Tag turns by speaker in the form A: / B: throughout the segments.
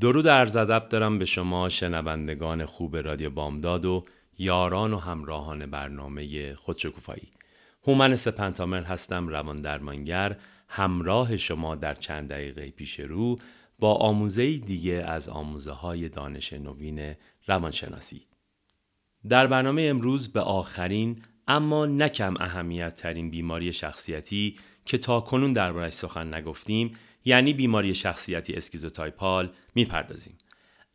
A: درود عرض ادب دارم به شما شنوندگان خوب رادیو بامداد و یاران و همراهان برنامه خودشکوفایی. هومن سپنتامر هستم روان درمانگر. همراه شما در چند دقیقه پیش رو با آموزه دیگه از آموزه های دانش نوین روانشناسی. در برنامه امروز به آخرین اما نه کم اهمیت ترین بیماری شخصیتی که تا کنون دربارش سخن نگفتیم یعنی بیماری شخصیتی اسکیزوتایپال می‌پردازیم.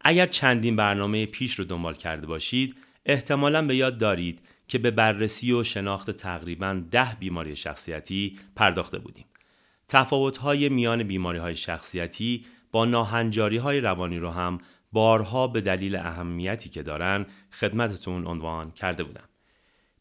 A: اگر چندین برنامه پیش رو دنبال کرده باشید احتمالا به یاد دارید که به بررسی و شناخت تقریبا ده بیماری شخصیتی پرداخته بودیم. تفاوت‌های میان بیماری‌های شخصیتی با ناهنجاری‌های روانی رو هم بارها به دلیل اهمیتی که دارن خدمتتون عنوان کرده بودم.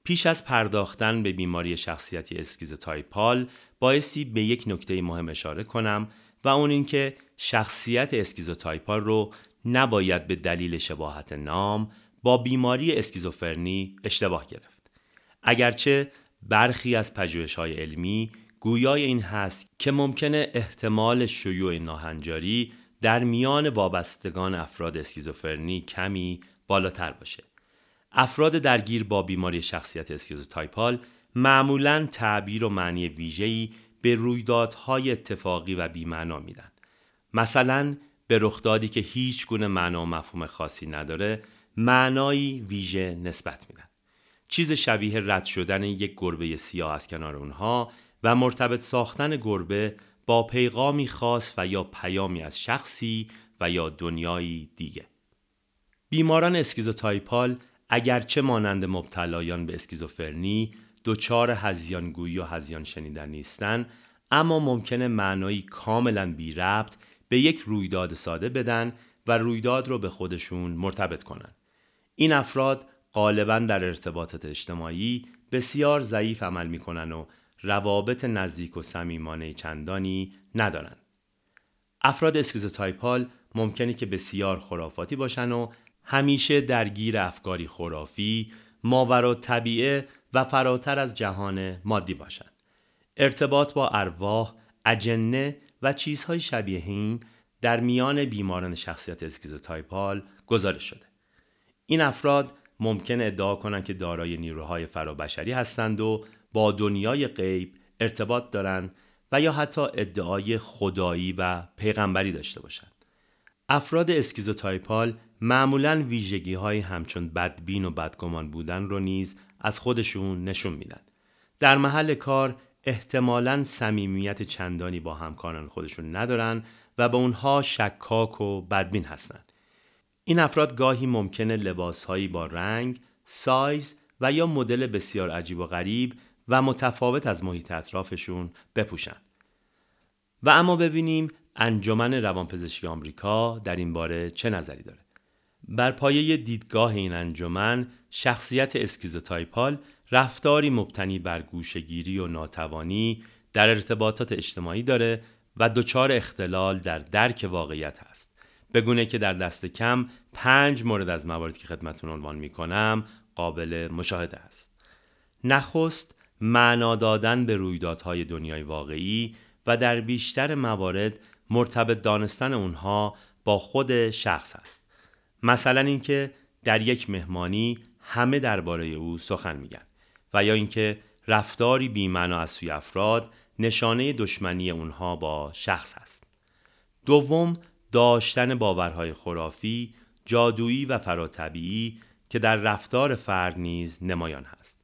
A: پیش از پرداختن به بیماری شخصیتی اسکیزوتایپال بایستی به یک نکته مهم اشاره کنم و اون اینکه شخصیت اسکیزوتایپال رو نباید به دلیل شباهت نام با بیماری اسکیزوفرنی اشتباه گرفت. اگرچه برخی از پژوهش‌های علمی گویای این هست که ممکنه احتمال شیوع ناهنجاری در میان وابستگان افراد اسکیزوفرنی کمی بالاتر باشه. افراد درگیر با بیماری شخصیت اسکیزوتایپال معمولا تعبیر و معنی ویژه‌ای به رویدادهای اتفاقی و بیمعنا میدن. مثلا به رخدادی که هیچ گونه معنا و مفهوم خاصی نداره معنایی ویژه نسبت میدن. چیزی شبیه رد شدن یک گربه سیاه از کنار اونها و مرتبط ساختن گربه با پیغامی خاص و یا پیامی از شخصی و یا دنیایی دیگه. بیماران اسکیزوتایپال اگرچه مانند مبتلایان به اسکیزوفرنی دچار هذیان‌گویی و هذیان شنیدن نیستن اما ممکنه معنایی کاملا بی ربط به یک رویداد ساده بدن و رویداد رو به خودشون مرتبط کنن. این افراد غالبا در ارتباطات اجتماعی بسیار ضعیف عمل می‌کنن و روابط نزدیک و صمیمانه چندانی ندارن. افراد اسکیزوتایپال ممکنه که بسیار خرافاتی باشن و همیشه درگیر افکاری خرافی، ماوراءالطبیعه و فراتر از جهان مادی باشند. ارتباط با ارواح، اجنه و چیزهای شبیه این در میان بیماران شخصیت اسکیزوتایپال گزارش شده. این افراد ممکنه ادعا کنند که دارای نیروهای فرابشری هستند و با دنیای غیب ارتباط دارند و یا حتی ادعای خدایی و پیغمبری داشته باشند. افراد اسکیزوتایپال معمولا ویژگی های همچون بدبین و بدگمان بودن رو نیز از خودشون نشون میدن. در محل کار احتمالا صمیمیت چندانی با همکاران خودشون ندارن و به اونها شکاک و بدبین هستند. این افراد گاهی ممکنه لباسهایی با رنگ، سایز و یا مدل بسیار عجیب و غریب و متفاوت از محیط اطرافشون بپوشن. و اما ببینیم انجمن روانپزشکی آمریکا در این باره چه نظری داره. بر پایه دیدگاه این انجمن شخصیت اسکیزوتایپال رفتاری مبتنی بر گوشگیری و ناتوانی در ارتباطات اجتماعی داره و دچار اختلال در درک واقعیت هست. بگونه که در دست کم پنج مورد از مواردی که خدمتون عنوان می کنم قابل مشاهده است. نخست معنا دادن به رویدادهای دنیای واقعی و در بیشتر موارد مرتبط دانستن اونها با خود شخص است. مثلا اینکه در یک مهمانی همه درباره او سخن میگن و یا اینکه رفتاری بیمعنا از سوی افراد نشانه دشمنی اونها با شخص است. دوم داشتن باورهای خرافی، جادویی و فراتبیعی که در رفتار فرد نیز نمایان هست.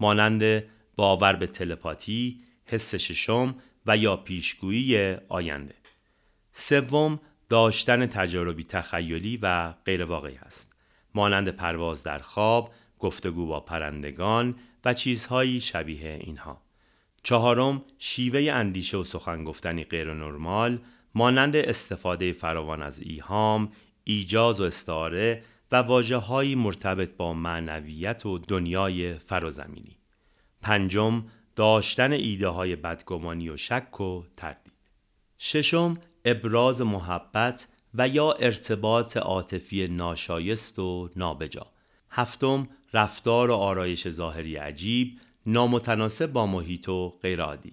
A: مانند باور به تلپاتی، حس ششم و یا پیشگویی آینده. سوم داشتن تجاربی تخیلی و غیر واقعی است. مانند پرواز در خواب، گفتگو با پرندگان و چیزهایی شبیه اینها. چهارم شیوه اندیشه و سخن گفتنی غیر نرمال مانند استفاده فراوان از ایهام، ایجاز و استعاره و واجه مرتبط با معنویت و دنیای فرازمینی. پنجم داشتن ایده های بدگمانی و شک و تردید. ششم ابراز محبت و یا ارتباط عاطفی ناشایست و نابجا. هفتم رفتار و آرایش ظاهری عجیب نامتناسب با محیط و غیرعادی.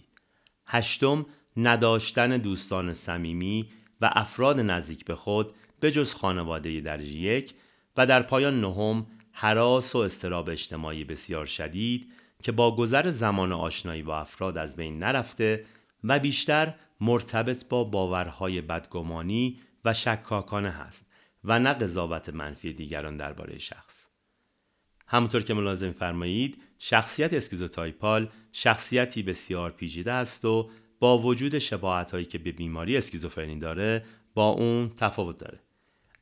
A: هشتم نداشتن دوستان صمیمی و افراد نزدیک به خود به جز خانواده درجه یک و در پایان نهم حراس و استراب اجتماعی بسیار شدید که با گذر زمان آشنایی با افراد از بین نرفته و بیشتر مرتبط با باورهای بدگمانی و شکاکانه هست و نه قضاوت منفی دیگران درباره شخص. همونطور که ملاحظه می‌فرمایید شخصیت اسکیزوتایپال شخصیتی بسیار پیچیده است و با وجود شباهت هایی که به بیماری اسکیزوفرنی داره با اون تفاوت داره.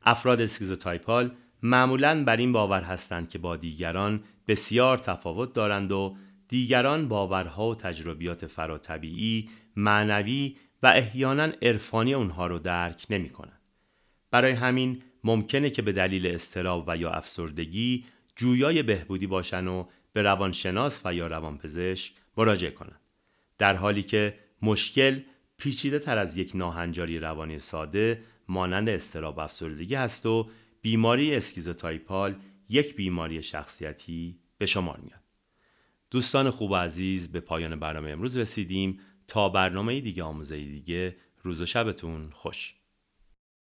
A: افراد اسکیزوتایپال معمولا بر این باور هستند که با دیگران بسیار تفاوت دارند و دیگران باورها و تجربیات فراتبیعی، معنوی و احیانا عرفانی اونها رو درک نمی کنند. برای همین ممکنه که به دلیل استراب و یا افسردگی جویای بهبودی باشن و به روانشناس و یا روانپزشک مراجعه کنند. در حالی که مشکل پیچیده تر از یک ناهنجاری روانی ساده مانند استراب و افسردگی هست و بیماری اسکیزوتایپال یک بیماری شخصیتی به شمار میاد. دوستان خوب و عزیز به پایان برنامه امروز رسیدیم تا برنامه دیگه آموزه دیگه روز و شبتون خوش.